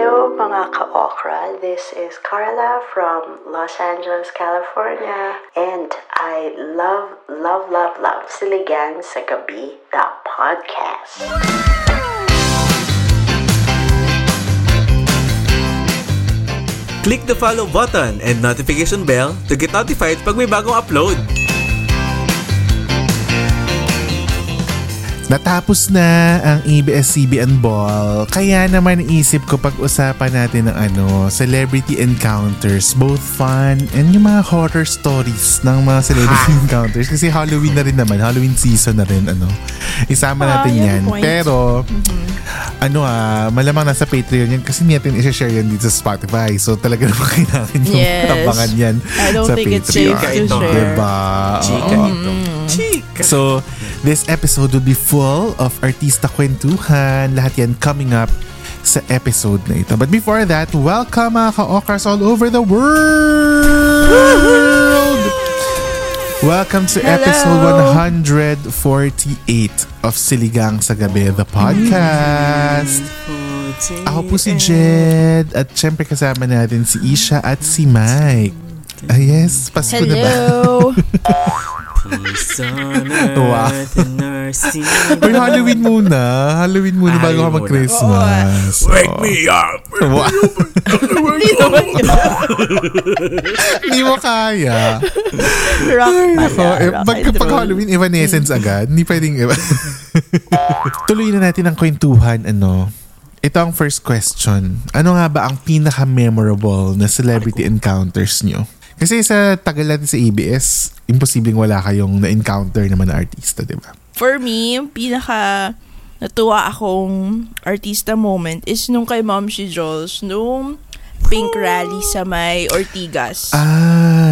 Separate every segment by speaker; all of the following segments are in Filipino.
Speaker 1: Hello mga ka-okra, this is Carla from Los Angeles, California. And I love, love, love, love Siligan sa Gabi, the podcast.
Speaker 2: Click the follow button and notification bell to get notified pag may bagong upload.
Speaker 3: Natapos na ang ABS-CBN Ball, kaya naman isip ko pag-usapan natin ng ano, celebrity encounters, both fun and yung mga horror stories ng mga celebrity encounters. Kasi Halloween na rin naman, Halloween season na rin, ano. Isama
Speaker 4: Ah,
Speaker 3: natin
Speaker 4: yan,
Speaker 3: yan.
Speaker 4: point.
Speaker 3: Pero, ano ah, malamang nasa Patreon yan kasi natin i-share yan dito sa Spotify. So talaga naman kailangan yung
Speaker 4: Yes.
Speaker 3: tabangan yan
Speaker 4: I don't
Speaker 3: sa
Speaker 4: think it's
Speaker 3: Patreon.
Speaker 4: safe to share.
Speaker 3: Diba?
Speaker 2: Chika ito. Chika.
Speaker 3: So, this episode will be full of artista kwentuhan. Lahat yan coming up sa episode na ito. But before that, welcome mga ka-okras all over the world! Welcome to
Speaker 4: Hello!
Speaker 3: episode 148 of Siligang sa Gabi, the podcast. Ako po si Jed at syempre kasama natin si Isha at si Mike. Ah yes, Pasko na ba?
Speaker 2: Peace on
Speaker 3: Wow.
Speaker 2: earth and mercy.
Speaker 3: Uy, Halloween muna. Halloween muna bago ka
Speaker 2: Halloween
Speaker 3: mag-Christmas.
Speaker 2: Wake me up!
Speaker 3: Wow.
Speaker 4: Hindi naman yun.
Speaker 3: Hindi mo kaya.
Speaker 4: Rock pala.
Speaker 3: Ako, eh, pag,
Speaker 4: roll.
Speaker 3: Halloween, Evanescence agad. Hindi pwedeng iba. Tuloy na natin ang kwentuhan. Ano, ito ang first question. Ano nga ba ang pinaka-memorable na celebrity encounters nyo? Kasi sa tagal natin sa ABS, imposibleng wala kayong na-encounter naman na artista, di ba?
Speaker 4: For me, yung pinaka natuwa akong artista moment is nung kay Mom si Jules, nung pink rally sa may Ortigas.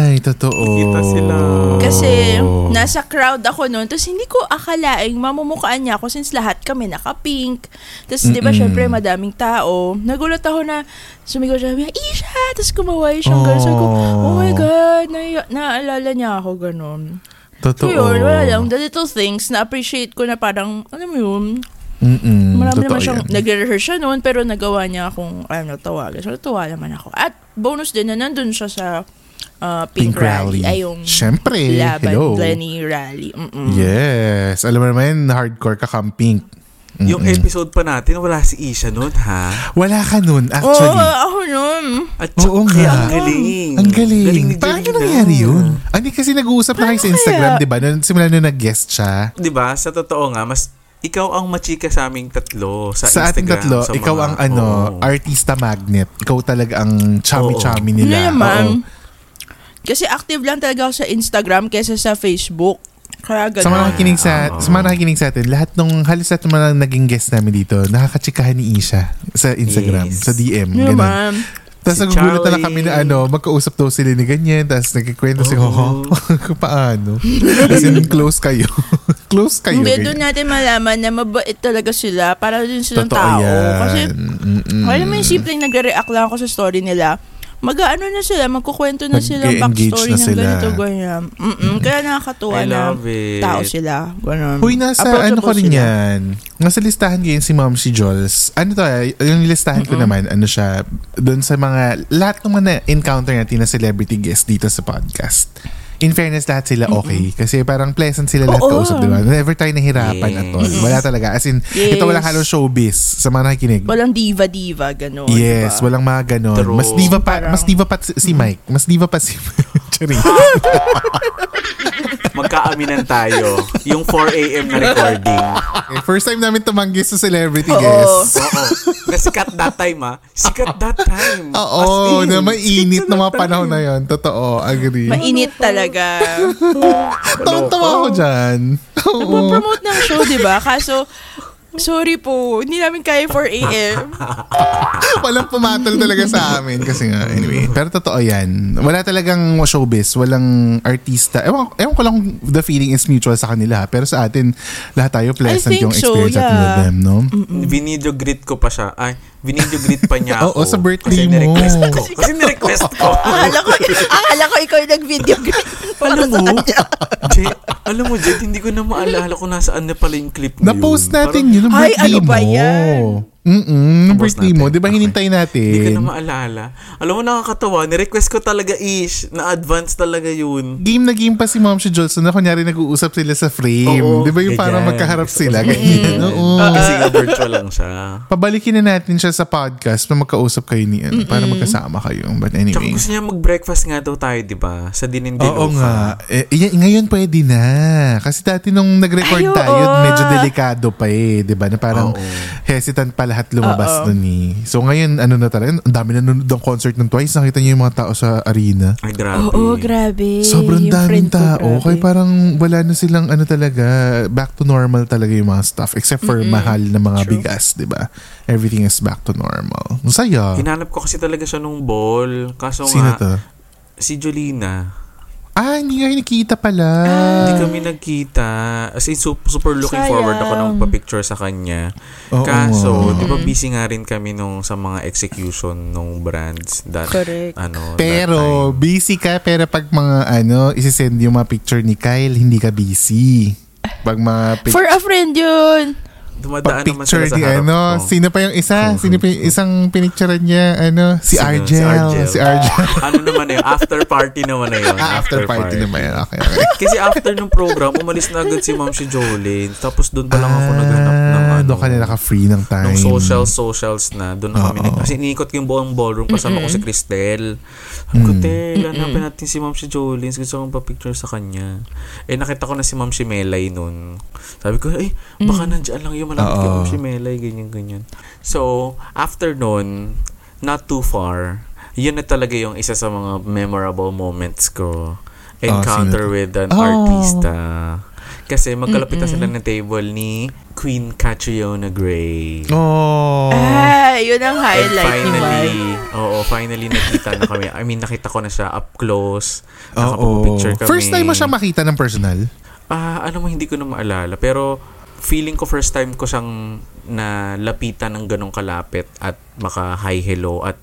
Speaker 3: Ay, totoo.
Speaker 2: Kita sila.
Speaker 4: Kasi nasa crowd ako noon, tapos hindi ko akalaing mamumukhaan niya ako since lahat kami naka-pink. Tapos di ba syempre madaming tao. Nagulat ako na sumigaw siya, Isha! Tapos kumaway siyang gano'n. Sabi ko, oh my God, na- naalala niya ako gano'n. So
Speaker 3: Totoo.
Speaker 4: yun, wala lang. The little things na appreciate ko na parang, alam mo yun,
Speaker 3: Mm-mm,
Speaker 4: marami
Speaker 3: totoo
Speaker 4: naman siyang,
Speaker 3: yan.
Speaker 4: nag-rehearse siya noon, pero nagawa niya akong, ano, tawagan. So, natuwa naman ako. At bonus din na nandun siya sa uh, Pink,
Speaker 3: Pink
Speaker 4: Rally.
Speaker 3: Rally.
Speaker 4: Ay, yung
Speaker 3: Siyempre,
Speaker 4: Laban
Speaker 3: hello.
Speaker 4: Lenny Rally. Mm-mm.
Speaker 3: Yes. Alam mo naman, hardcore ka kang pink.
Speaker 2: Yung episode pa natin, wala si Isha nun, ha?
Speaker 3: Wala ka nun,
Speaker 4: Oo,
Speaker 3: actually.
Speaker 4: ako nun.
Speaker 2: At
Speaker 3: Oo
Speaker 2: saka,
Speaker 3: nga.
Speaker 2: ang galing.
Speaker 3: Ang galing.
Speaker 2: ni
Speaker 3: Paano nangyari yun? Ah, Hindi kasi nag-uusap na kayo sa
Speaker 4: Paano
Speaker 3: Instagram, di ba? Nung simula nung nag-guest siya.
Speaker 2: Di ba? Sa totoo nga, mas ikaw ang machika sa aming tatlo sa,
Speaker 3: Sa, ating
Speaker 2: Instagram.
Speaker 3: tatlo,
Speaker 2: sa
Speaker 3: ikaw
Speaker 2: mga-
Speaker 3: ang ano,
Speaker 2: Oo.
Speaker 3: artista magnet. Ikaw talaga ang chummy-chummy
Speaker 4: Hindi
Speaker 3: nila.
Speaker 4: naman.
Speaker 3: Oo.
Speaker 4: Kasi active lang talaga ako sa Instagram kaysa sa Facebook. Kaya
Speaker 3: Sa mga
Speaker 4: ganun.
Speaker 3: nakikinig sa, sa mga nakikinig sa atin, lahat nung halos lahat ng mga naging guest namin dito, nakakachikahan ni Isha sa Instagram,
Speaker 2: Yes.
Speaker 3: sa DM.
Speaker 4: Hindi
Speaker 3: Ganun. Tapos
Speaker 2: Si
Speaker 3: nagugulat na lang kami na ano, magkausap daw sila ni ganyan, tapos nagkikwento si Hoho. Paano? As in, close kayo. close kayo.
Speaker 4: Hindi, doon natin malaman na mabait talaga sila para din silang
Speaker 3: Totoo
Speaker 4: tao.
Speaker 3: yan.
Speaker 4: Kasi,
Speaker 3: Mm-mm.
Speaker 4: alam mo yung simpleng nagre-react lang ako sa story nila. Mag-ano na sila, magkukwento na sila backstory
Speaker 3: na
Speaker 4: ng
Speaker 3: sila.
Speaker 4: ganito, ganyan. Mm-mm, kaya nakakatuwa na
Speaker 2: it.
Speaker 4: tao sila. Ganun.
Speaker 3: Huy, nasa ano ko rin
Speaker 4: sila.
Speaker 3: yan. Nasa listahan ko yun si Mom si Jules. Ano to, eh, yung listahan ko naman, ano siya, doon sa mga, lahat ng mga encounter natin na celebrity guest dito sa podcast. In fairness, lahat sila okay. Kasi parang pleasant sila lahat
Speaker 4: Oo.
Speaker 3: kausap, di ba? Never tayo nahirapan
Speaker 2: Yes.
Speaker 3: at all. Wala talaga. As in,
Speaker 4: Yes.
Speaker 3: ito walang halong showbiz sa mga nakikinig.
Speaker 4: Walang diva-diva, gano'n.
Speaker 3: Yes,
Speaker 4: diba?
Speaker 3: walang mga ganon. Mas diva pa,
Speaker 4: Parang-
Speaker 3: mas diva pa si si Mike. Mas diva pa si Charing.
Speaker 2: magkaaminan tayo. Yung 4 a.m. na recording.
Speaker 3: Eh, First time namin tumanggi sa celebrity
Speaker 4: Oo.
Speaker 3: guest.
Speaker 2: Oo. Na sikat that time, ha? Sikat that time.
Speaker 3: Oo,
Speaker 2: As in,
Speaker 3: na mainit
Speaker 2: sikat
Speaker 3: na mga
Speaker 2: that
Speaker 3: panahon
Speaker 2: time.
Speaker 3: na yon. Totoo, agree.
Speaker 4: Mainit talaga.
Speaker 3: Tawa-tawa ako dyan. Oo.
Speaker 4: Nagpo-promote ng show, di ba? Kaso, sorry po, hindi namin kaya 4 a.m.
Speaker 3: Walang pumatol talaga sa amin kasi nga, anyway. Pero totoo yan. Wala talagang showbiz, walang artista. Ewan, ewan ko lang the feeling is mutual sa kanila. Pero sa atin, lahat tayo pleasant yung
Speaker 4: so,
Speaker 3: experience natin with
Speaker 4: yeah.
Speaker 3: them, no?
Speaker 2: Video greet ko pa siya. Ay, video greet pa niya ako.
Speaker 3: Oo, sa birthday
Speaker 2: kasi
Speaker 3: mo.
Speaker 2: Ni-request ko. Kasi ni-request ko.
Speaker 4: akala ko, akala ko ikaw yung nag-video game.
Speaker 2: alam mo, Jet, alam mo, Jet, hindi ko na maalala kung nasaan na pala yung clip mo
Speaker 3: Na-post
Speaker 2: yun.
Speaker 3: natin
Speaker 2: Parang
Speaker 3: yun
Speaker 4: Ay,
Speaker 3: birthday
Speaker 4: ano ba
Speaker 3: mo.
Speaker 4: yan?
Speaker 3: Mm-mm, birthday mo.
Speaker 2: natin.
Speaker 3: Di ba hinintay natin?
Speaker 2: Hindi ko na maalala. Alam mo, nakakatawa. Ni-request ko talaga ish. Na-advance talaga yun.
Speaker 3: game na game pa si Mom si Jolson na kunyari nag-uusap sila sa frame.
Speaker 2: Oo,
Speaker 3: Di ba yung parang
Speaker 2: ganyan.
Speaker 3: magkaharap sila? Ganyan. Oo.
Speaker 2: Kasi nga virtual lang siya.
Speaker 3: Pabalikin na natin siya sa podcast na magkausap kayo ni ano, para magkasama kayo. But
Speaker 2: Tsaka
Speaker 3: anyway.
Speaker 2: gusto niya mag-breakfast nga daw tayo, di ba? Sa Dinin
Speaker 3: Oo nga. Eh, ngayon pwede na. Kasi dati nung nag-record
Speaker 4: Ay,
Speaker 3: tayo, medyo delikado pa eh. Di ba? Na parang
Speaker 2: Oo.
Speaker 3: hesitant pa lahat lumabas
Speaker 4: Oo.
Speaker 3: nun eh. So ngayon, ano na talaga, ang dami na nanonood ng concert ng Twice. Nakita niyo yung mga tao sa arena.
Speaker 2: Ay, grabe.
Speaker 4: Oo, grabe.
Speaker 3: Sobrang
Speaker 4: Yung
Speaker 3: daming
Speaker 4: ko,
Speaker 3: tao. Kaya parang wala na silang ano talaga, back to normal talaga yung mga stuff. Except for mahal na mga
Speaker 4: True.
Speaker 3: bigas, di ba? Everything is back to normal. Ang saya.
Speaker 2: Hinanap ko kasi talaga siya nung ball. Kaso
Speaker 3: Sino
Speaker 2: nga,
Speaker 3: to?
Speaker 2: si Jolina.
Speaker 3: Ah, hindi nga nakikita pala.
Speaker 2: Hindi kami nagkita. As in, su- super looking
Speaker 4: Sayang.
Speaker 2: forward ako nung pa-picture sa kanya.
Speaker 3: Oo
Speaker 2: Kaso,
Speaker 3: nga.
Speaker 2: di ba busy nga rin kami nung sa mga execution nung brands. That,
Speaker 4: Correct.
Speaker 2: Ano,
Speaker 3: Pero,
Speaker 2: that time.
Speaker 3: busy ka. Pero pag mga ano, isisend yung mga picture ni Kyle, hindi ka busy. Pag mga pic-
Speaker 4: For a friend yun.
Speaker 2: Dumadaan naman
Speaker 3: picture
Speaker 2: sila sa
Speaker 3: ni
Speaker 2: harap
Speaker 3: ano,
Speaker 2: ko.
Speaker 3: sino pa yung isa? Sino pa yung isang pinicturean niya? Ano? Si
Speaker 2: Sino?
Speaker 3: Argel.
Speaker 2: Si Argel.
Speaker 3: Si Argel.
Speaker 2: ano naman na yun? After party naman na yun.
Speaker 3: Ah, after party naman yan. Okay, okay.
Speaker 2: Kasi after nung program, umalis na agad si Ma'am si Jolene. Tapos doon pa lang ako naghanap ng
Speaker 3: Ah,
Speaker 2: ano.
Speaker 3: Doon ka na naka-free ng time.
Speaker 2: Nung socials, socials na. Doon na kami. Nag, kasi iniikot ko yung buong ballroom. Kasama ko si Cristel. Sabi ko, Tel, hanapin natin si Ma'am si Jolene. Gusto kong pa-picture sa kanya. Eh, nakita ko na si Ma'am si Melay noon. Sabi ko, eh, baka nandiyan lang yung malapit kay
Speaker 3: Oo.
Speaker 2: Ma'am si Melay. Ganyan, ganyan. So, after noon, not too far, yun na talaga yung isa sa mga memorable moments ko. Encounter
Speaker 3: sino to?
Speaker 2: with an
Speaker 3: Oh.
Speaker 2: artista. Kasi magkalapit na sila ng table ni Queen Catriona Gray.
Speaker 3: Oh.
Speaker 4: Ah, yun ang
Speaker 2: And
Speaker 4: highlight ni
Speaker 2: finally,
Speaker 4: Mike.
Speaker 2: oo, finally nakita na kami. I mean, nakita ko na siya up close. Nakapag-picture kami.
Speaker 3: First time mo siya makita ng personal?
Speaker 2: Ah, ano mo, hindi ko na maalala. Pero, feeling ko first time ko siyang nalapitan ng ganong kalapit at maka hi hello at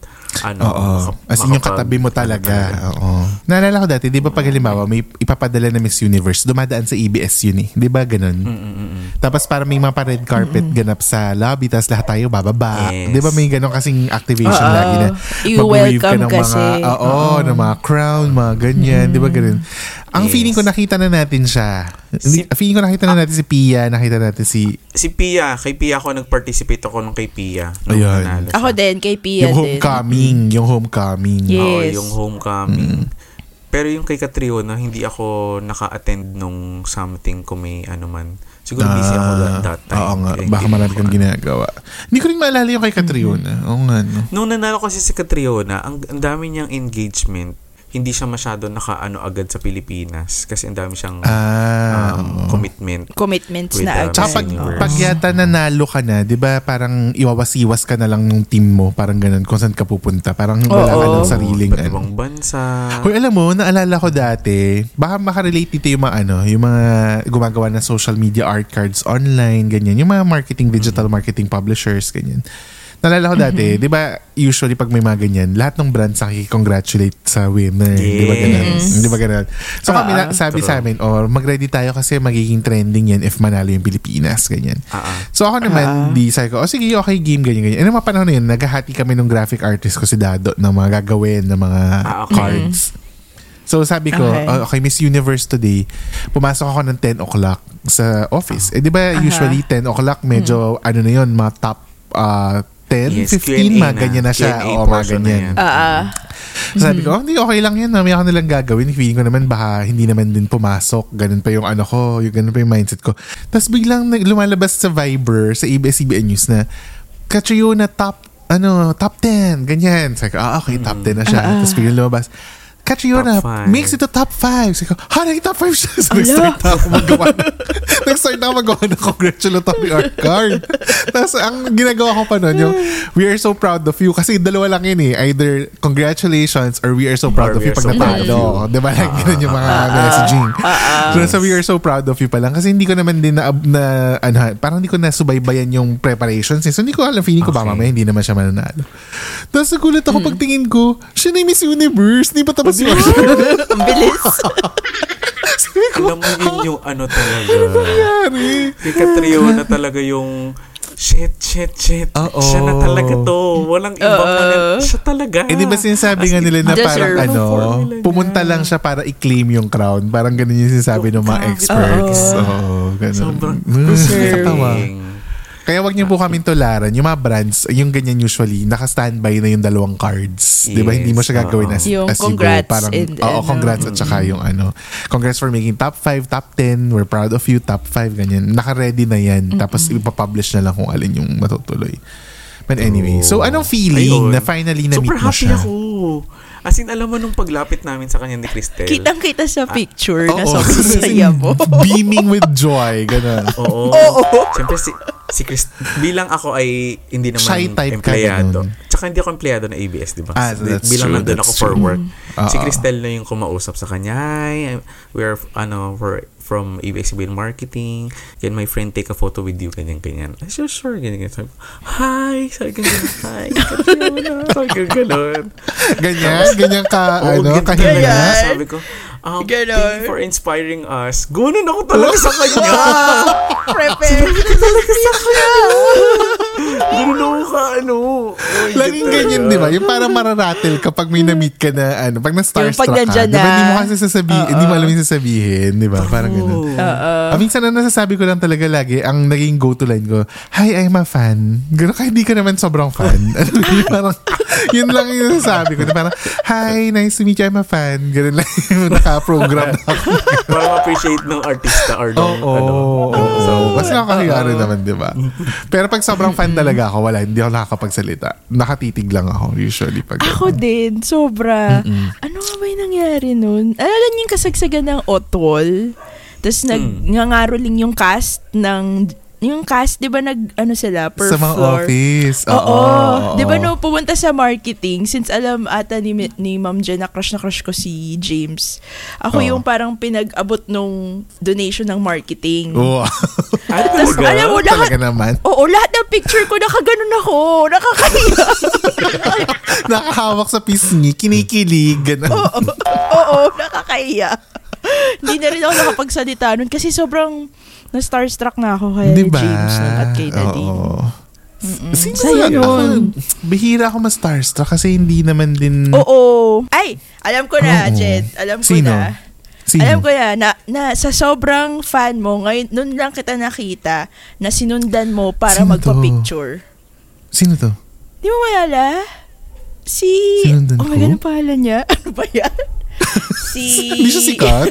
Speaker 2: ano
Speaker 3: Oo.
Speaker 2: maka-
Speaker 3: As in yung katabi mo talaga. Oo. Naalala ko dati, di ba pag halimbawa may ipapadala na Miss Universe, dumadaan sa EBS yun eh. Di ba ganun?
Speaker 2: Mm, mm, mm, mm.
Speaker 3: Tapos para may mga pa red carpet ganap sa lobby, tapos lahat tayo bababa.
Speaker 2: Yes.
Speaker 3: Di ba may ganun kasing activation
Speaker 4: Oo.
Speaker 3: lagi na
Speaker 4: I-welcome
Speaker 3: mag-wave ka ng
Speaker 4: kasi.
Speaker 3: mga, oo,
Speaker 4: Oo.
Speaker 3: ng mga crown, mga ganyan. Di ba ganun? Ang
Speaker 2: Yes.
Speaker 3: feeling ko nakita na natin siya. Hindi- feeling ko nakita na natin si Pia, nakita natin si
Speaker 2: Si Pia, kay Pia ako nag-participate ako nung kay Pia. Nung.
Speaker 4: Ako din, kay Pia
Speaker 3: yung
Speaker 4: din.
Speaker 3: homecoming, yung homecoming.
Speaker 4: Yeah.
Speaker 2: Oo,
Speaker 4: Yes.
Speaker 2: yung homecoming. Pero yung kay Catriona, hindi ako naka-attend nung something kung may ano man. Siguro busy ako that, that time.
Speaker 3: Ah, Oo nga,
Speaker 2: Kaya
Speaker 3: baka marami kang ginagawa. Hindi ko rin maalala yung kay Catriona. Oo nga, no.
Speaker 2: Nung nanalo kasi si Catriona, ang, ang dami niyang engagement. Hindi siya masyado naka-ano agad sa Pilipinas. Kasi ang dami siyang
Speaker 3: Ah,
Speaker 2: um, commitment.
Speaker 4: Commitments
Speaker 2: With,
Speaker 4: na
Speaker 2: uh,
Speaker 4: agad.
Speaker 3: Tsaka pag, pag yata nanalo ka na, di ba parang iwawasiwas ka na lang ng team mo, parang ganun, kung saan ka pupunta. Parang wala ka
Speaker 4: Oo.
Speaker 3: ng sariling ano.
Speaker 2: ibang bansa.
Speaker 3: Kung alam mo, naalala ko dati, baka makarelate dito yung mga ano, yung mga gumagawa ng social media art cards online, ganyan. Yung mga marketing, digital marketing publishers, ganyan. Naalala ko dati, di ba, usually pag may mga ganyan, lahat ng brands nakikongratulate sa winner. Di ba ganun?
Speaker 2: Yes.
Speaker 3: Di ba ganun? So kami na,
Speaker 4: Ah,
Speaker 3: sabi
Speaker 2: true.
Speaker 3: sa amin, or mag-ready tayo kasi magiging trending yan if manalo yung Pilipinas, ganyan.
Speaker 2: Ah.
Speaker 3: So ako naman,
Speaker 4: Ah.
Speaker 3: di sabi ko, oh sige, okay, game, ganyan, ganyan. Ano mga panahon na yun, naghahati kami ng graphic artist ko si Dado ng mga gagawin, ng mga
Speaker 2: okay.
Speaker 3: cards. So sabi ko,
Speaker 4: Okay.
Speaker 3: "Oh, okay, Miss Universe today, pumasok ako ng 10 o'clock sa office. Eh di ba
Speaker 4: Aha.
Speaker 3: usually 10 o'clock medyo ano na yun, mga top uh, 10,
Speaker 2: Yes,
Speaker 3: 15,
Speaker 2: Q&A
Speaker 3: mga
Speaker 2: na.
Speaker 3: ganyan na siya.
Speaker 2: Q&A
Speaker 3: Oo, mga ganyan.
Speaker 2: yan.
Speaker 4: Ah, ah.
Speaker 3: Sabi ko, hindi, okay lang yan. Mamaya ko nalang gagawin. Feeling ko naman baka hindi naman din pumasok. Ganun pa yung ano ko, yung ganun pa yung mindset ko. Tapos biglang lumalabas sa Viber, sa ABS-CBN News na, Catriona top, ano, top 10, ganyan. Sabi ko, ah, okay, top 10 na siya. Tapos biglang lumabas, Catriona,
Speaker 2: Top five.
Speaker 3: makes it to top 5. Sabi ko, ha, naging top 5 siya. So, nag-start na ako magawa ng, nag-start na ako magawa ng congratulatory art card. Tapos, ang ginagawa ko pa nun, yung, we are so proud of you. Kasi dalawa lang yun eh. Either, congratulations or we are so proud
Speaker 2: Or
Speaker 3: of you pag
Speaker 2: so
Speaker 3: natalo.
Speaker 2: you.
Speaker 3: Di ba? Like, ganun yung mga messaging. So, so, we are so proud of you pa lang. Kasi hindi ko naman din na, na ano, parang hindi ko nasubaybayan yung preparations. eh. So, hindi ko alam. Feeling ko ba
Speaker 2: Okay.
Speaker 3: mamaya hindi naman siya mananalo. Tapos, nagulat ako pagtingin ko, siya na yung Miss Universe. Hindi pa tapos yung
Speaker 4: Ang bilis.
Speaker 3: Sabi ko,
Speaker 2: Alam mo yun yung ano talaga.
Speaker 3: nangyari?
Speaker 2: Kay Catriona talaga yung shit, shit, shit.
Speaker 3: Oo.
Speaker 2: Siya na talaga to. Walang ibang
Speaker 4: Oo.
Speaker 2: ano. Siya talaga.
Speaker 3: Eh, di ba sinasabi
Speaker 2: As
Speaker 3: nga nila na parang ano, pumunta lang siya para i-claim yung crown. Parang ganun yung sinasabi ng mga experts. Oo, ganun.
Speaker 2: Sobrang
Speaker 3: Mm, nakakatawa.
Speaker 2: deserving.
Speaker 3: Kaya wag niyo po kaming tularan. Yung mga brands, yung ganyan usually, naka-standby na yung dalawang cards. Di ba?
Speaker 2: Yes,
Speaker 3: Hindi mo siya gagawin
Speaker 2: oo.
Speaker 3: as,
Speaker 4: Yung
Speaker 3: as you go.
Speaker 4: congrats
Speaker 3: Parang,
Speaker 4: and
Speaker 3: oo,
Speaker 4: ano.
Speaker 3: congrats at saka yung ano. Congrats for making top 5, top 10. We're proud of you, top 5, ganyan. Naka-ready na yan. Tapos ipapublish na lang kung alin yung matutuloy. But anyway, so anong feeling
Speaker 2: Ayun.
Speaker 3: na finally na-meet
Speaker 2: Super
Speaker 3: mo
Speaker 2: happy
Speaker 3: siya?
Speaker 2: ako. As in, alam mo nung paglapit namin sa kanya ni Cristel.
Speaker 4: Kitang-kita sa picture na
Speaker 3: Oo.
Speaker 4: sobrang saya mo.
Speaker 3: Beaming with joy, ganun.
Speaker 2: Oo. Siyempre, si, si Chris, bilang ako ay hindi naman
Speaker 3: Shy type ka,
Speaker 2: empleyado.
Speaker 3: ganun.
Speaker 2: Tsaka hindi ako empleyado ng ABS, di ba?
Speaker 3: Ah, so that's
Speaker 2: bilang
Speaker 3: true,
Speaker 2: nandun
Speaker 3: that's
Speaker 2: ako for
Speaker 3: true.
Speaker 2: work. Si
Speaker 3: Oo.
Speaker 2: Cristel na yung kumausap sa kanya. Hi, we are, ano, for, from ABS-CBN Marketing. Can my friend take a photo with you? Ganyan, ganyan. Ay, sure, sure. Ganyan, ganyan. Sabi ko, hi! Sabi ko, ganyan, hi! Katrina! Sabi ko, ganun.
Speaker 3: Ganyan, ganyan ka,
Speaker 2: Oo,
Speaker 3: ano,
Speaker 2: ganyan.
Speaker 3: kahilinga.
Speaker 4: Ganyan.
Speaker 2: Sabi ko, um,
Speaker 4: Ganon.
Speaker 2: thank you for inspiring us. Gunan ako talaga sa kanya.
Speaker 4: Prepare.
Speaker 2: Ganun ako ka, ano. Oh,
Speaker 3: Laging ganyan, di ba? Yung parang mararatel kapag may na-meet ka na, ano, pag na-starstruck ka.
Speaker 4: nandyan
Speaker 3: Di ba,
Speaker 4: na.
Speaker 3: hindi mo kasi sasabihin, hindi mo alam yung sasabihin, di ba? Parang ganun.
Speaker 4: Oo.
Speaker 3: Ah, minsan na nasasabi ko lang talaga lagi, ang naging go-to line ko, Hi, I'm a fan. Ganun kahit hindi ka naman sobrang fan. ano, yun, parang, yun lang yung nasasabi ko. Na parang, Hi, nice to meet you, I'm a fan. Ganun lang yung naka-program na ako.
Speaker 2: Para ma-appreciate ng artista or ng,
Speaker 3: Oo,
Speaker 2: ano.
Speaker 3: oo, oo. Mas nakakahiya rin naman, di ba? Pero pag sobrang fan talaga ako, wala, hindi ako nakakapagsalita. Nakatitig lang ako usually pag
Speaker 4: Ako din, sobra. Ano nga ba yung nangyari nun? Alam niyo yung kasagsagan ng Otwol? Tapos nagngangaroling yung cast ng yung cast, di ba nag, ano sila, per
Speaker 3: sa mga
Speaker 4: floor?
Speaker 3: office.
Speaker 4: Oo. Di ba no, pumunta sa marketing, since alam ata ni, ni Ma'am Jen na crush na crush ko si James, ako
Speaker 3: Oo.
Speaker 4: yung parang pinag-abot nung donation ng marketing.
Speaker 3: Oo.
Speaker 2: Ay,
Speaker 4: Tapos alam mo, lahat,
Speaker 3: Talaga naman.
Speaker 4: oo, lahat ng picture ko, nakaganon ako. Nakakahiya.
Speaker 3: Nakahawak sa pisngi, kinikilig. Ganun.
Speaker 4: Oo, oo, nakakahiya. Hindi na rin ako nakapagsalita nun kasi sobrang na-starstruck na ako kay
Speaker 3: Di ba?
Speaker 4: James nun at kay Nadine.
Speaker 3: Oo. Sino
Speaker 4: Saya
Speaker 3: yun? Ako, bihira ako ma-starstruck kasi hindi naman din...
Speaker 4: Oo. Ay, alam ko na,
Speaker 3: Oo.
Speaker 4: Jed. Alam ko
Speaker 3: Sino?
Speaker 4: na.
Speaker 3: Sino?
Speaker 4: Alam ko na, na, na sa sobrang fan mo, ngayon, nun lang kita nakita na sinundan mo para
Speaker 3: Sino to?
Speaker 4: magpa-picture.
Speaker 3: Sino to?
Speaker 4: Di mo malala? Si...
Speaker 3: Sinundan
Speaker 4: oh my
Speaker 3: ko?
Speaker 4: God, ang pangalan niya? Ano ba yan? si...
Speaker 3: Hindi siya sikat?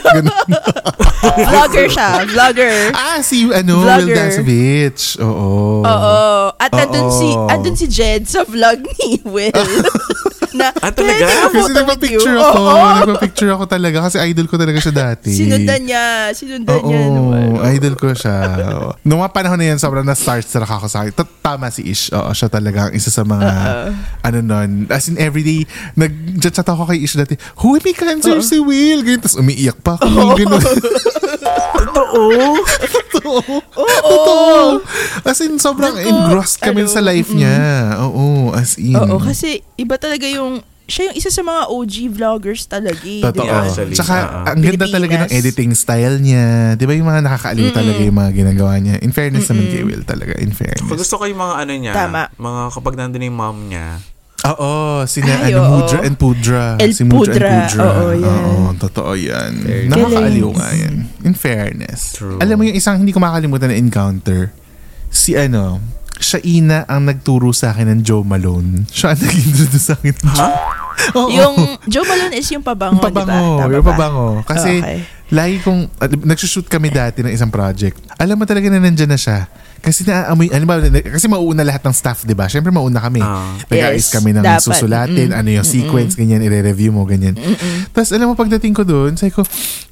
Speaker 4: Vlogger siya. Vlogger.
Speaker 3: ah, si ano, Will
Speaker 4: Vlogger.
Speaker 3: Dasovich. Oo.
Speaker 4: Oo. At andun si, andun si Jed sa vlog ni Will. na,
Speaker 2: Ah, talaga?
Speaker 4: "Can I take a
Speaker 3: Kasi nagpa-picture
Speaker 4: you?"
Speaker 3: ako.
Speaker 4: Oo.
Speaker 3: Nagpa-picture ako talaga kasi idol ko talaga siya dati.
Speaker 4: Sinundan niya. Sinundan
Speaker 3: Oo,
Speaker 4: niya. naman.
Speaker 3: idol ko siya. Noong mga panahon na yan, sobrang na-starstruck ako sa akin. Tama si Ish. Oo, siya talaga ang isa sa mga, ano nun. As in, everyday, nag-chat ako kay Ish dati, Huy, may cancer si Will. Ganyan, tapos umiiyak pa ako. Ganun.
Speaker 2: Totoo.
Speaker 3: Totoo. Totoo. As in, sobrang
Speaker 4: Naku,
Speaker 3: engrossed kami
Speaker 4: ano,
Speaker 3: sa life niya. Oo, as in.
Speaker 4: Oo, kasi iba talaga yung siya yung isa sa mga OG vloggers talaga eh.
Speaker 3: Totoo.
Speaker 4: di ba?
Speaker 2: actually,
Speaker 3: Tsaka,
Speaker 2: oo.
Speaker 3: ang ganda talaga ng editing style niya. Di ba yung mga nakakaaliw talaga yung mga ginagawa niya. In fairness naman kay Will talaga. In fairness.
Speaker 2: Kung gusto ko yung mga ano niya,
Speaker 4: Tama.
Speaker 2: mga kapag nandun yung mom niya,
Speaker 3: Oo, sina
Speaker 4: Ay,
Speaker 3: ano,
Speaker 4: oo.
Speaker 3: Mudra and Pudra.
Speaker 4: El
Speaker 3: si Mudra
Speaker 4: Pudra.
Speaker 3: and Pudra.
Speaker 4: Oo, yan.
Speaker 3: Oo, totoo yan.
Speaker 2: Fair.
Speaker 3: Nakakaaliw nga yan. In fairness.
Speaker 2: True.
Speaker 3: Alam mo yung isang hindi ko makakalimutan na encounter, si ano, siya ina ang nagturo sa akin ng Joe Malone. Siya ang nag-introduce sa akin. Ha? Oo.
Speaker 4: Yung Joe Malone is yung pabango,
Speaker 3: Yung pabango,
Speaker 4: di ba? Tama
Speaker 3: yung
Speaker 4: ba?
Speaker 3: pabango. Kasi
Speaker 4: Okay.
Speaker 3: lagi kong, uh, nagsushoot kami dati ng isang project. Alam mo talaga na nandyan na siya. Kasi naaamoy, alam mo, kasi mauuna lahat ng staff, di ba? Siyempre mauna kami.
Speaker 2: Ah.
Speaker 3: Nag-ayos
Speaker 4: Yes,
Speaker 3: kami ng
Speaker 4: dapat.
Speaker 3: susulatin, ano yung sequence, ganyan, i-review mo, ganyan. Tapos alam mo, pagdating ko doon, sabi ko,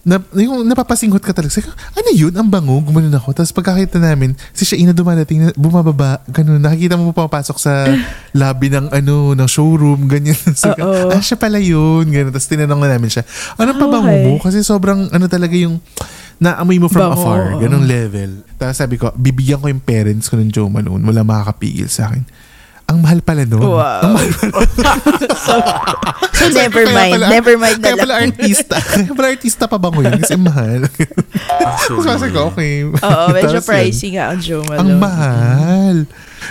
Speaker 3: na, yung napapasinghot ka talaga. Sabi ko, ano yun? Ang bango, gumanon ako. Tapos pagkakita namin, si Shaina dumadating, na- bumababa, ganun. Nakikita mo pumapasok sa lobby ng ano, ng showroom, ganyan. Sabi ko,
Speaker 4: Oo.
Speaker 3: ah, siya pala yun. Ganun. Tapos tinanong na namin siya, anong pabango
Speaker 4: Okay.
Speaker 3: mo? Kasi sobrang, ano talaga yung, naamoy mo from
Speaker 4: Bango,
Speaker 3: afar. Ganong level. Tapos sabi ko, bibigyan ko yung parents ko ng Joe Malone. Wala makakapigil sa akin. Ang mahal pala nun.
Speaker 4: Wow.
Speaker 3: Ang mahal pala.
Speaker 4: So, so never
Speaker 3: Kaya
Speaker 4: mind.
Speaker 3: pala-
Speaker 4: never mind na
Speaker 3: Kaya pala
Speaker 4: lang.
Speaker 3: artista. Kaya pala artista pa ba ko yun? Kasi mahal. Tapos sabi ko, okay.
Speaker 4: Oo, medyo pricey nga ang Joe Malone.
Speaker 3: Ang mahal.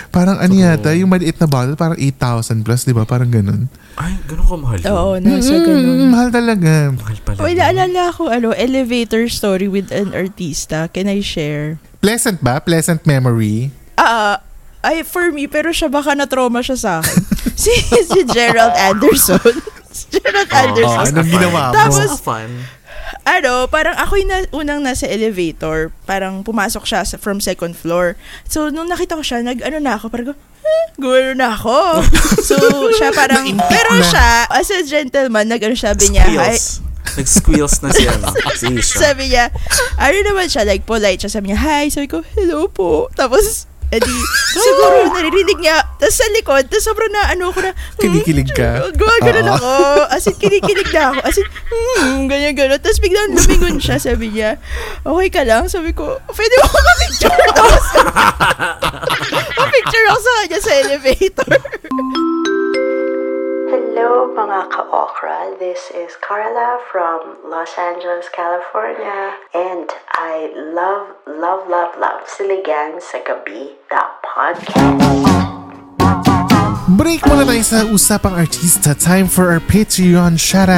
Speaker 3: Parang ano yata, yung maliit na bottle, parang 8,000 plus, di ba? Parang ganun.
Speaker 2: Ay, ganun kamahal yun.
Speaker 4: Oo, nasa
Speaker 3: Mm,
Speaker 4: ganun.
Speaker 3: mahal talaga.
Speaker 2: Mahal pala.
Speaker 4: Uy,
Speaker 2: yun.
Speaker 4: naalala ko, ano, elevator story with an artista. Can I share?
Speaker 3: Pleasant ba? Pleasant memory?
Speaker 4: Ah, ay, for me, pero siya baka na-trauma siya sa akin. si, si Gerald Anderson. si Gerald Anderson.
Speaker 3: Oh, anong ginawa mo?
Speaker 4: Tapos-
Speaker 2: Ah, fun.
Speaker 4: ano, parang ako yung na, unang nasa elevator, parang pumasok siya sa, from second floor. So, nung nakita ko siya, nag, ano na ako, parang, eh, gumano na ako. so, siya parang, pero
Speaker 3: na.
Speaker 4: siya, as a gentleman, nag, ano, sabi niya, hi,
Speaker 2: Squeals. Nag-squeals na si ano. Si Isha.
Speaker 4: sabi niya, ano naman siya, like, polite siya, sabi niya, hi, sabi ko, hello po. Tapos, edi, siguro naririnig niya, tapos sa likod, tapos sobrang na, ano ko na, hmm,
Speaker 3: Kinikilig ka?
Speaker 4: Gawa, ganun
Speaker 3: Oo.
Speaker 4: ako. As in, kinikilig na ako. As in, hmm, ganyan, ganun. Tapos biglang lumingon siya, sabi niya, okay ka lang? Sabi ko, pwede mo ako picture Tapos, picture ako sa kanya sa elevator.
Speaker 1: Hello mga ka-okra, this is Carla from Los Angeles, California and I love, love, love, love Siligan sa Gabi, the podcast.
Speaker 3: Break muna tayo sa usapang artista. Time for our Patreon shoutout!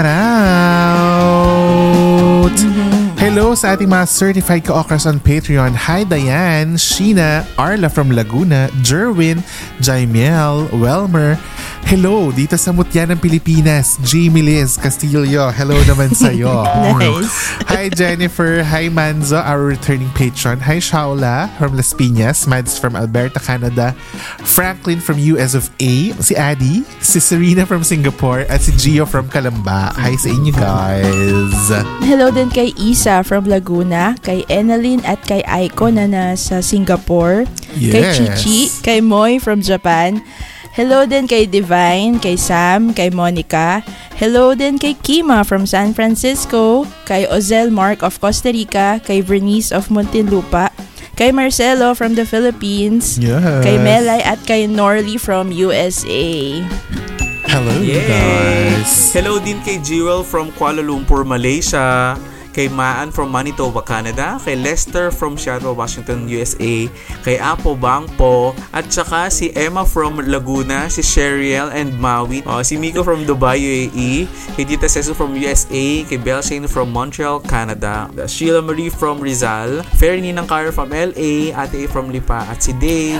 Speaker 3: Hello sa ating mga certified ka-okras on Patreon. Hi Diane, Sheena, Arla from Laguna, Jerwin, Jaimiel, Welmer. Hello dito sa Mutya ng Pilipinas, Jamie Liz Castillo. Hello naman sa'yo.
Speaker 4: Nice.
Speaker 3: Hi Jennifer, hi Manzo, our returning patron. Hi Shaula from Las Piñas, Mads from Alberta, Canada, Franklin from US of A, si Adi, si Serena from Singapore, at si Gio from Kalamba. Hi sa inyo guys.
Speaker 4: Hello din kay Isa from Laguna, kay Enalyn at kay Aiko na nasa Singapore, kay
Speaker 3: Yes.
Speaker 4: Chichi, kay Moy from Japan. Hello din kay Divine, kay Sam, kay Monica. Hello din kay Kima from San Francisco, kay Ozel Mark of Costa Rica, kay Bernice of Muntinlupa, kay Marcelo from the Philippines,
Speaker 3: Yes.
Speaker 4: kay Melay at kay Norly from USA.
Speaker 3: Hello
Speaker 2: Yay!
Speaker 3: guys.
Speaker 2: Hello din kay Jewel from Kuala Lumpur, Malaysia. Kay Maan from Manitoba, Canada. Kay Lester from Seattle, Washington, USA. Kay Apo Bangpo. At saka si Emma from Laguna. Si Sheriel and Maui. Oh, si Miko from Dubai, UAE. Kay Dita Cesu from USA. Kay Belle Shane from Montreal, Canada. Sheila Marie from Rizal. Ferry Ninang Car from LA. Ate A from Lipa. At si Dave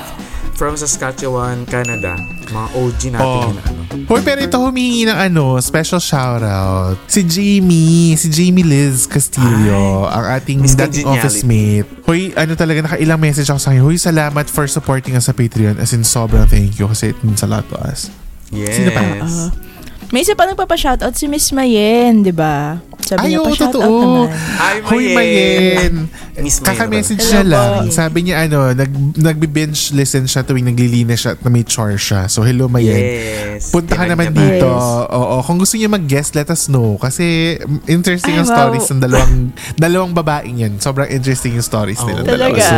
Speaker 2: from Saskatchewan, Canada. Mga OG natin
Speaker 3: Oh.
Speaker 2: yun, ano.
Speaker 3: Hoy, pero ito humingi ng ano, special shoutout. Si Jamie, si Jamie Liz Castillo, ang ating
Speaker 2: Miss
Speaker 3: dating office mate. Hoy, ano talaga, nakailang message ako sa kanya. Hoy, salamat for supporting us sa Patreon. As in, sobrang thank you kasi it means a lot to us.
Speaker 2: Yes.
Speaker 3: Sino pa?
Speaker 4: Ah. May isa pa nagpapa-shoutout si Miss Mayen, di ba? Sabi
Speaker 3: Ay,
Speaker 4: niya pa shoutout
Speaker 3: totoo.
Speaker 4: naman.
Speaker 2: Ay,
Speaker 3: Hoy, Mayen!
Speaker 2: Miss
Speaker 3: Kaka-message
Speaker 4: po.
Speaker 3: lang. Sabi niya, ano, nag, nagbi-binge listen siya tuwing naglilinis siya at na may chore siya. So, hello, Mayen.
Speaker 2: Yes.
Speaker 3: Punta ka naman
Speaker 2: niya
Speaker 3: dito.
Speaker 4: Yes.
Speaker 3: Oo, kung gusto niya mag-guest, let us know. Kasi mm, interesting
Speaker 4: Ay,
Speaker 3: ang
Speaker 4: wow.
Speaker 3: stories ng dalawang dalawang babaeng yan. Sobrang interesting yung stories nila.
Speaker 2: Oh.
Speaker 3: dalawa.
Speaker 4: Talaga?
Speaker 3: So,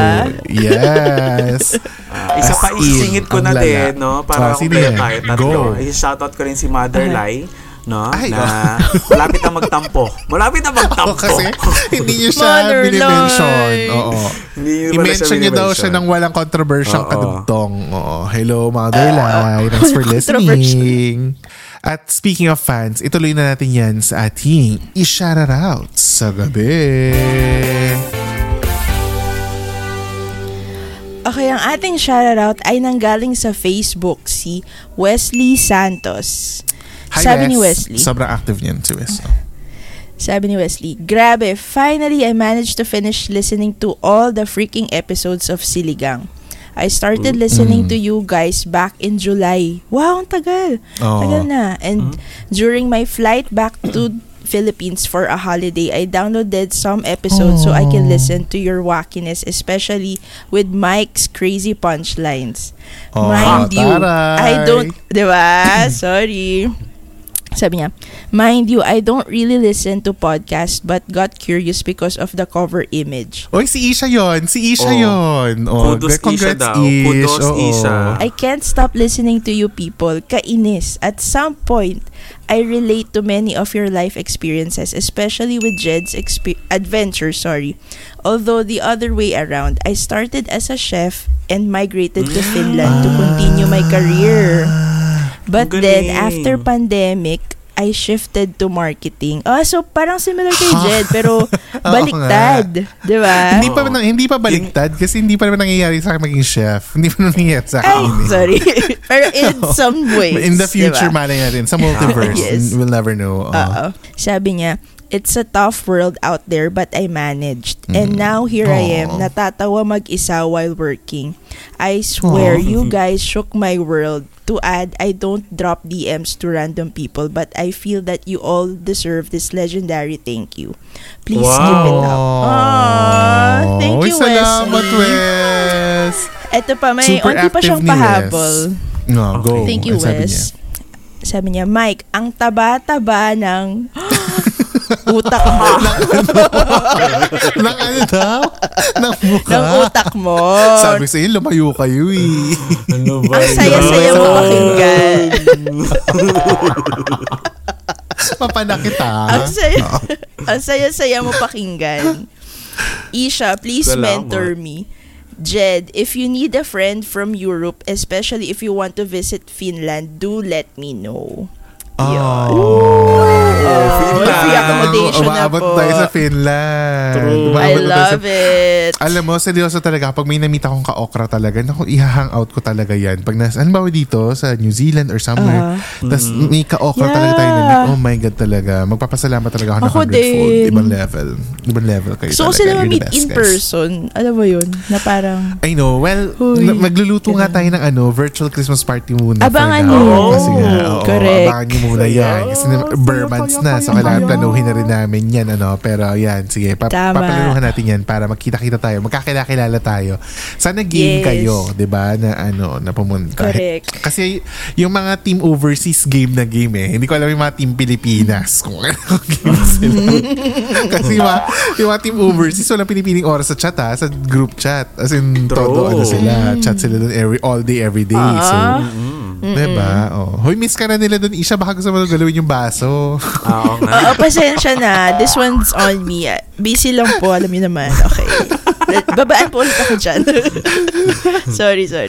Speaker 3: yes.
Speaker 2: Ah, isa pa isisingit ko na
Speaker 3: lala.
Speaker 2: din, no? Para
Speaker 3: Ah,
Speaker 2: kung
Speaker 3: yan?
Speaker 2: tayo tatlo.
Speaker 3: Go.
Speaker 2: I-shoutout ko rin si Mother Lai, no?
Speaker 3: Ay,
Speaker 2: na malapit na magtampo. Malapit na magtampo.
Speaker 3: Oo, kasi hindi niyo siya binimension. Oo.
Speaker 2: Hindi
Speaker 3: I-mention niyo daw siya ng walang controversial
Speaker 2: Oo.
Speaker 3: kadugtong. Oo. Hello, Mother Lai. Thanks for listening. At speaking of fans, ituloy na natin yan sa ating i-shout out sa gabi.
Speaker 4: Okay, ang ating shoutout ay nanggaling sa Facebook si Wesley Santos.
Speaker 3: Hi,
Speaker 4: Sabi
Speaker 3: Wes.
Speaker 4: ni Wesley.
Speaker 3: Sobrang active niyan si Wes. Oh.
Speaker 4: Sabi ni Wesley, Grabe, finally I managed to finish listening to all the freaking episodes of Siligang. I started mm. listening mm. to you guys back in July. Wow, ang tagal.
Speaker 3: Oo.
Speaker 4: Tagal na. And mm-hmm. during my flight back to Philippines for a holiday, I downloaded some episodes so I can oh. listen to your wackiness, especially with Mike's crazy punchlines.
Speaker 3: Oh,
Speaker 4: Mind you. I don't, di ba? Sorry. Sabi niya, mind you, I don't really listen to podcasts but got curious because of the cover image.
Speaker 3: Oy, si Isha yon Si Isha
Speaker 2: Oh.
Speaker 3: yon Oh,
Speaker 2: Kudos Isha daw.
Speaker 3: Ish.
Speaker 2: Kudos,
Speaker 3: Oo.
Speaker 2: Isha.
Speaker 4: I can't stop listening to you people. Kainis. At some point, I relate to many of your life experiences, especially with Jed's exp- adventure, sorry. Although the other way around, I started as a chef and migrated to Finland to continue my career. But
Speaker 2: Ang
Speaker 4: then,
Speaker 2: galing.
Speaker 4: after pandemic, I shifted to marketing. Ah, so parang similar kay Jed, pero baliktad. Di ba?
Speaker 3: Hindi pa nang hindi pa baliktad kasi hindi pa naman nangyayari sa akin maging chef. Hindi pa naman nangyayari sa akin.
Speaker 4: Ay,
Speaker 3: eh.
Speaker 4: sorry. pero in some ways.
Speaker 3: In the future,
Speaker 4: diba?
Speaker 3: malay natin. Sa multiverse,
Speaker 4: Yes.
Speaker 3: we'll never know. Oo.
Speaker 4: Oo. Sabi niya, It's a tough world out there but I managed. And now here I am,
Speaker 3: Aw.
Speaker 4: natatawa mag-isa while working. I swear
Speaker 3: Aw.
Speaker 4: you guys shook my world. To add, I don't drop DMs to random people but I feel that you all deserve this legendary thank you. Please keep it up. Aw, thank you,
Speaker 3: salamat,
Speaker 4: Wesley.
Speaker 3: Wes.
Speaker 4: Ito pa, may
Speaker 3: Super
Speaker 4: onti pa siyang
Speaker 3: Wes.
Speaker 4: pahabol.
Speaker 3: No, go.
Speaker 4: Thank you? Wes. Sabi niya, Mike, ang taba-taba ng utak mo.
Speaker 3: Nang ano daw? Nang mukha.
Speaker 4: ng utak mo.
Speaker 3: Sabi sa iyo, lumayo kayo eh.
Speaker 2: Ano ba
Speaker 4: Ang saya-saya mo pakinggan.
Speaker 3: Mapanakit ah.
Speaker 4: ang saya, ang saya-saya mo pakinggan. Isha, please
Speaker 2: Salamat.
Speaker 4: mentor me. Jed, if you need a friend from Europe, especially if you want to visit Finland, do let me know. Yun.
Speaker 3: Oh.
Speaker 4: Oh, free accommodation na
Speaker 3: Umaabot
Speaker 4: po.
Speaker 3: tayo sa Finland.
Speaker 2: True.
Speaker 3: Umaabot
Speaker 4: I
Speaker 3: na tayo sa-
Speaker 4: love it.
Speaker 3: Alam mo, seryoso talaga, pag may namita akong ka-okra talaga, naku, iha-hangout ko talaga yan. Pag nas, ano ba dito, sa New Zealand or somewhere, tas may ka-okra
Speaker 4: Yeah.
Speaker 3: talaga tayo na, oh my God talaga, magpapasalamat talaga ako ng
Speaker 4: Ako
Speaker 3: hundredfold.
Speaker 4: din.
Speaker 3: Ibang level. Ibang level kayo
Speaker 4: Gusto ko
Speaker 3: talaga.
Speaker 4: sila
Speaker 3: You're the
Speaker 4: ma-meet
Speaker 3: best,
Speaker 4: in
Speaker 3: guys.
Speaker 4: person. Alam mo yun? Na parang,
Speaker 3: I know. Well, na- magluluto nga tayo ng ano, virtual Christmas party muna.
Speaker 4: Abangan
Speaker 3: for now.
Speaker 4: yan.
Speaker 3: Kasi nga, oo,
Speaker 4: Correct.
Speaker 3: Abangan niyo muna yan. Kasi months na. So, kailangan planuhin na rin namin yan. Ano. Pero yan, sige. Pa-
Speaker 4: Tama.
Speaker 3: papalaruhan natin yan para magkita-kita tayo. Magkakilala tayo. Sana game
Speaker 4: Yes.
Speaker 3: kayo. 'di ba Na ano, na pumunta.
Speaker 4: Correct.
Speaker 3: Kasi yung mga team overseas game na game eh. Hindi ko alam yung mga team Pilipinas. Kung ano game sila. Kasi yung mga, yung mga team overseas, walang pinipiling oras sa chat ha. Sa group chat. As in,
Speaker 2: True.
Speaker 3: todo ano sila. Chat sila doon every, all day, every day. So,
Speaker 4: Ah.
Speaker 3: diba? Oh. Hoy, miss ka na nila doon. Isha, baka gusto mo galawin yung baso.
Speaker 2: Oo nga.
Speaker 4: oo, pasensya na. This one's on me. Busy lang po, alam niyo naman. Okay. Babaan po ulit ako dyan. sorry, sorry.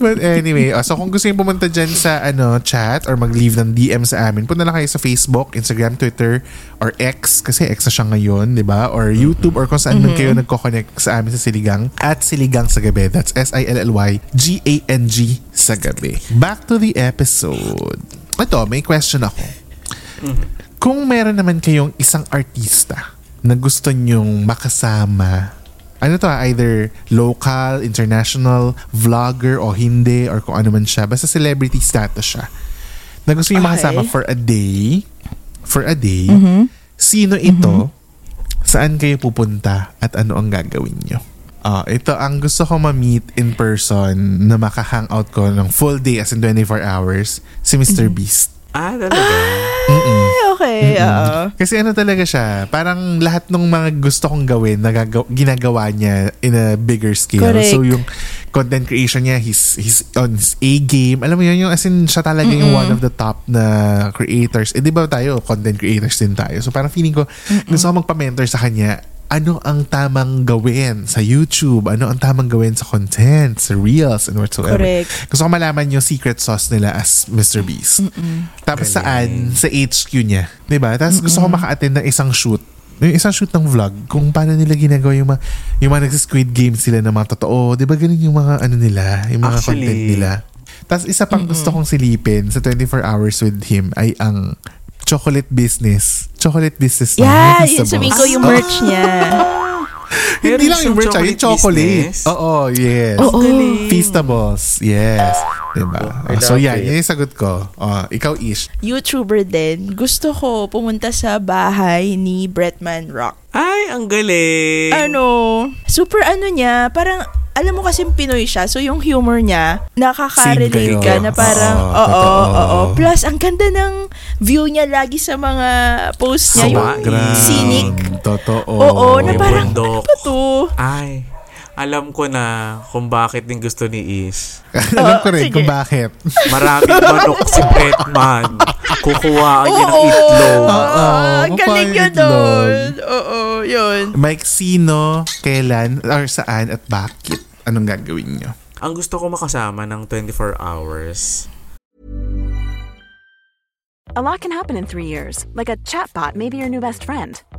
Speaker 3: But anyway, uh, so kung gusto niyo pumunta dyan sa ano, chat or mag-leave ng DM sa amin, punta lang kayo sa Facebook, Instagram, Twitter, or X, kasi X na siya ngayon, di ba? Or YouTube, or kung saan man kayo nagko-connect sa amin sa Siligang, at Siligang sa Gabi. That's S-I-L-L-Y-G-A-N-G sa Gabi. Back to the episode. Ito, may question ako. Kung meron naman kayong isang artista na gusto nyong makasama ano to either local, international, vlogger o hindi or kung ano man siya. Basta celebrity status siya. Na gusto niyo
Speaker 4: Okay.
Speaker 3: makasama for a day. For a day.
Speaker 4: Mm-hmm.
Speaker 3: Sino ito? Saan kayo pupunta? At ano ang gagawin niyo? Ah, ito ang gusto ko ma-meet in person na maka-hangout ko ng full day as in 24 hours si Mr.
Speaker 4: Mm-hmm.
Speaker 3: Beast.
Speaker 2: Ah, talaga?
Speaker 4: Ay, okay, oo.
Speaker 3: Kasi ano talaga siya, parang lahat ng mga gusto kong gawin, nagagaw- ginagawa niya in a bigger scale.
Speaker 4: Correct.
Speaker 3: So yung content creation niya, he's, he's on his A-game. Alam mo yun, yung as in siya talaga yung one of the top na creators. Eh di ba tayo, content creators din tayo. So parang feeling ko, gusto ko magpa-mentor sa kanya, ano ang tamang gawin sa YouTube? Ano ang tamang gawin sa content, sa Reels, and whatsoever.
Speaker 4: Correct.
Speaker 3: Gusto ko malaman yung secret sauce nila as Mr. Beast. Tapos saan? Sa HQ niya. 'Di ba? Tapos gusto ko maka-attend ng isang shoot yung isang shoot ng vlog, kung paano nila ginagawa yung mga, yung mga nagsa-squid game sila na mga totoo. Di ba ganun yung mga ano nila, yung mga
Speaker 2: Actually,
Speaker 3: content nila. Tapos isa pang gusto kong silipin sa 24 hours with him ay ang chocolate business. Chocolate business niya.
Speaker 4: Yeah, yun sabihin ko yung merch niya.
Speaker 3: Hindi lang yung merch, ah, yung chocolate. Oo, yes.
Speaker 4: Oo.
Speaker 3: Feastables. Yes. Diba?
Speaker 2: I
Speaker 3: so, yan.
Speaker 2: it.
Speaker 3: Yan yung sagot ko. Oh, ikaw, Ish.
Speaker 4: YouTuber din. Gusto ko pumunta sa bahay ni Bretman Rock.
Speaker 2: Ay, ang galing.
Speaker 4: Ano, super ano niya, parang alam mo kasi Pinoy siya, so yung humor niya, nakaka-relate ka na parang,
Speaker 3: Oo,
Speaker 4: oo, oo. Plus, ang ganda ng view niya lagi sa mga posts niya, yung
Speaker 2: Hawaii.
Speaker 4: scenic.
Speaker 3: Totoo.
Speaker 4: Oo, na parang, ano ba to?
Speaker 2: Ay, alam ko na kung bakit din gusto ni Is.
Speaker 3: Alam ko rin
Speaker 4: sige.
Speaker 3: kung bakit.
Speaker 2: Maraming manok si Bretman. Kukuha niya ng
Speaker 4: Oo.
Speaker 2: itlog.
Speaker 3: Oo,
Speaker 4: ang galing yun
Speaker 3: itlog.
Speaker 4: doon. Oo, yun.
Speaker 3: Mike, sino, kailan, or saan, at bakit? Anong gagawin nyo?
Speaker 2: Ang gusto ko makasama ng 24 hours.
Speaker 5: A lot can happen in three years, like a chatbot may be your new best friend.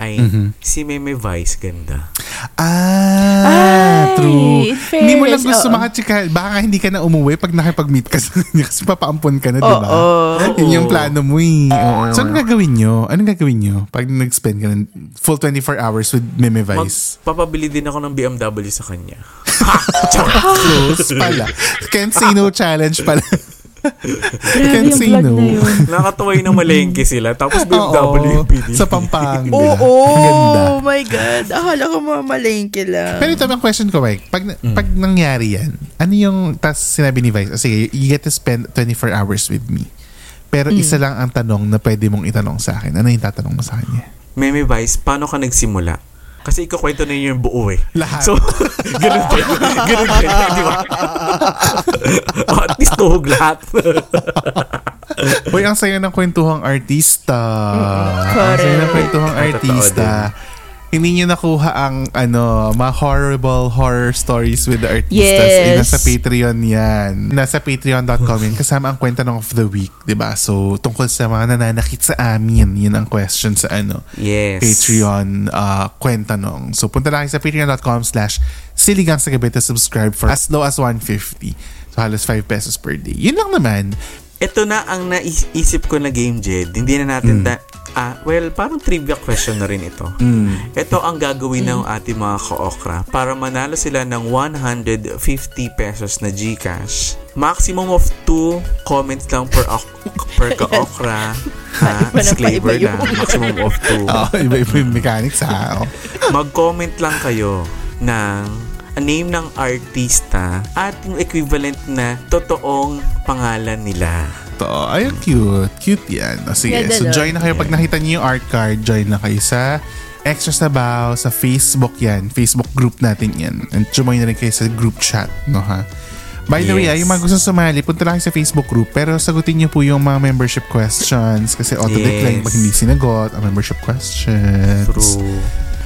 Speaker 2: ay
Speaker 3: Mhm.
Speaker 2: si Meme Vice ganda.
Speaker 3: Ah,
Speaker 4: Ay,
Speaker 3: true.
Speaker 4: in
Speaker 3: Hindi mo lang
Speaker 4: fairness,
Speaker 3: gusto
Speaker 4: oo.
Speaker 3: makachika. Baka nga hindi ka na umuwi pag nakipag-meet ka sa kanya kasi papaampon ka na, di ba?
Speaker 4: Oo.
Speaker 3: Yun yung plano mo eh. Oo. So, anong gagawin nyo? Anong gagawin nyo pag nag-spend ka ng full 24 hours with Meme Vice?
Speaker 2: Magpapabili din ako ng BMW sa kanya.
Speaker 3: Close pala. Can't say no challenge pala.
Speaker 4: Grabe
Speaker 3: Can't
Speaker 4: yung
Speaker 3: say
Speaker 4: vlog
Speaker 3: no.
Speaker 4: na yun.
Speaker 2: Nakatuwa yung malengke sila. Tapos BMW yung pinili.
Speaker 3: sa Pampanga.
Speaker 4: Oo,
Speaker 3: ganda.
Speaker 4: oh my God. Akala ko mamalengke lang.
Speaker 3: Pero ito ang question ko, Mike. Pag,
Speaker 2: Mm.
Speaker 3: pag nangyari yan, ano yung, tas sinabi ni Vice, oh, sige, you get to spend 24 hours with me. Pero
Speaker 4: Mm.
Speaker 3: isa lang ang tanong na pwede mong itanong sa akin. Ano yung tatanong mo sa kanya?
Speaker 2: Meme Vice, paano ka nagsimula? Kasi ikakwento na yun yung buo eh.
Speaker 3: Lahat.
Speaker 2: So, ganun din. Ganun din. Di ba? oh, at least tuhog lahat.
Speaker 3: Uy, ang saya ng kwentuhang artista. Ang
Speaker 4: Correct.
Speaker 3: saya ng kwentuhang
Speaker 2: Totoo
Speaker 3: artista. Hindi niyo nakuha ang ano, mga horrible horror stories with the artistas. Eh,
Speaker 4: Yes.
Speaker 3: nasa Patreon yan. Nasa patreon.com yan. Kasama ang kwenta ng of the week. 'di ba So, tungkol sa mga nananakit sa amin. Yun ang question sa ano.
Speaker 2: Yes.
Speaker 3: Patreon uh, kwenta nung. So, punta lang sa patreon.com slash siligang sa gabi to subscribe for as low as 150. So, halos 5 pesos per day. Yun lang naman.
Speaker 2: Ito na ang naisip ko na game, Jed. Hindi na natin da- ah, well, parang trivia question na rin ito. Ito ang gagawin ng ating mga ka-okra para manalo sila ng 150 pesos na GCash. Maximum of 2 comments lang per, ok- per ka-okra. ha?
Speaker 4: Na
Speaker 2: Disclaimer lang. Maximum of 2.
Speaker 3: Oh, iba-iba yung mechanics ha. Oh.
Speaker 2: mag-comment lang kayo ng name ng artista at yung equivalent na totoong pangalan nila.
Speaker 3: To, ayun, cute. Cute yan. O, sige,
Speaker 4: Ganda
Speaker 3: so join na kayo. Pag nakita niyo yung art card, join na kayo sa Extra Sabaw, sa Facebook yan. Facebook group natin yan. And join na rin kayo sa group chat, no ha? By the way, ah,
Speaker 2: Yes.
Speaker 3: yung mga gusto sumali, punta lang sa Facebook group. Pero sagutin niyo po yung mga membership questions kasi auto-decline
Speaker 2: Yes.
Speaker 3: pag hindi sinagot ang membership questions.
Speaker 2: True.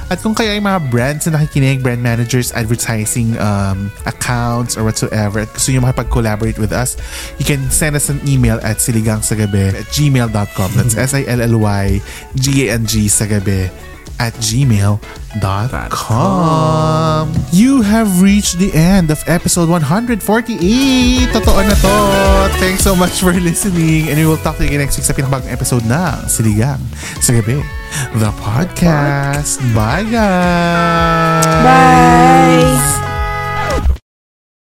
Speaker 3: At kung kayo ay mga brands na nakikinig, brand managers, advertising um, accounts or whatsoever, at gusto nyo makipag-collaborate with us, you can send us an email at siligangsagabi at gmail.com. That's S-I-L-L-Y-G-A-N-G sagabi at gmail.com. You have reached the end of episode 148. Totoo na to. Thanks so much for listening and we will talk to you again next week sa pinakabagong episode ng Siligang sa Gabi, the podcast. Bye, guys!
Speaker 4: Bye!